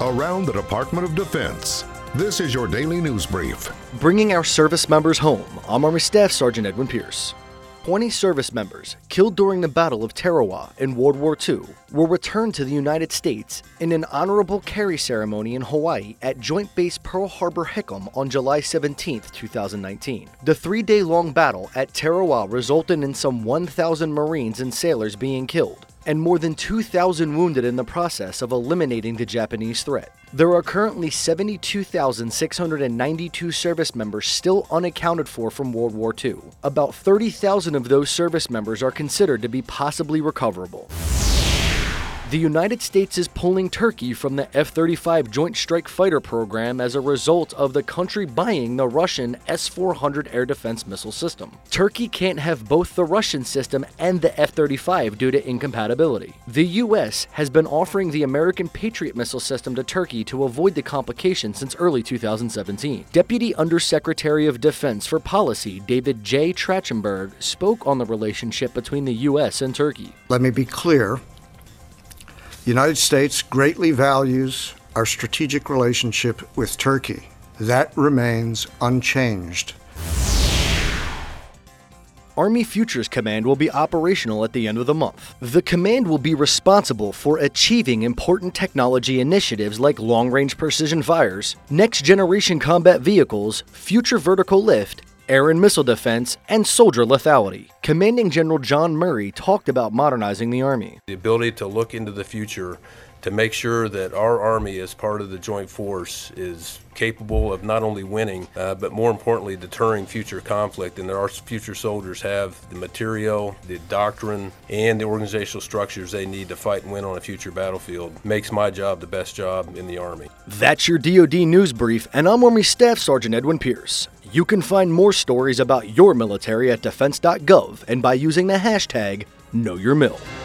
around the Department of Defense. This is your daily news brief. Bringing our service members home, I'm Army Staff Sergeant Edwin Pierce. 20 service members killed during the Battle of Tarawa in World War II were returned to the United States in an honorable carry ceremony in Hawaii at Joint Base Pearl Harbor Hickam on July 17, 2019. The three day long battle at Tarawa resulted in some 1,000 Marines and sailors being killed and more than 2,000 wounded in the process of eliminating the Japanese threat. There are currently 72,692 service members still unaccounted for from World War II. About 30,000 of those service members are considered to be possibly recoverable. The United States is pulling Turkey from the F 35 Joint Strike Fighter program as a result of the country buying the Russian S 400 air defense missile system. Turkey can't have both the Russian system and the F 35 due to incompatibility. The U.S. has been offering the American Patriot missile system to Turkey to avoid the complication since early 2017. Deputy Undersecretary of Defense for Policy David J. Trachtenberg spoke on the relationship between the U.S. and Turkey. Let me be clear the United States greatly values our strategic relationship with Turkey. That remains unchanged. Army Futures Command will be operational at the end of the month. The command will be responsible for achieving important technology initiatives like long range precision fires, next generation combat vehicles, future vertical lift, air and missile defense, and soldier lethality. Commanding General John Murray talked about modernizing the Army. The ability to look into the future to make sure that our Army, as part of the Joint Force, is capable of not only winning, uh, but more importantly, deterring future conflict, and that our future soldiers have the material, the doctrine, and the organizational structures they need to fight and win on a future battlefield makes my job the best job in the Army. That's your DoD News Brief, and I'm Army Staff Sergeant Edwin Pierce. You can find more stories about your military at defense.gov and by using the hashtag KnowYourMil.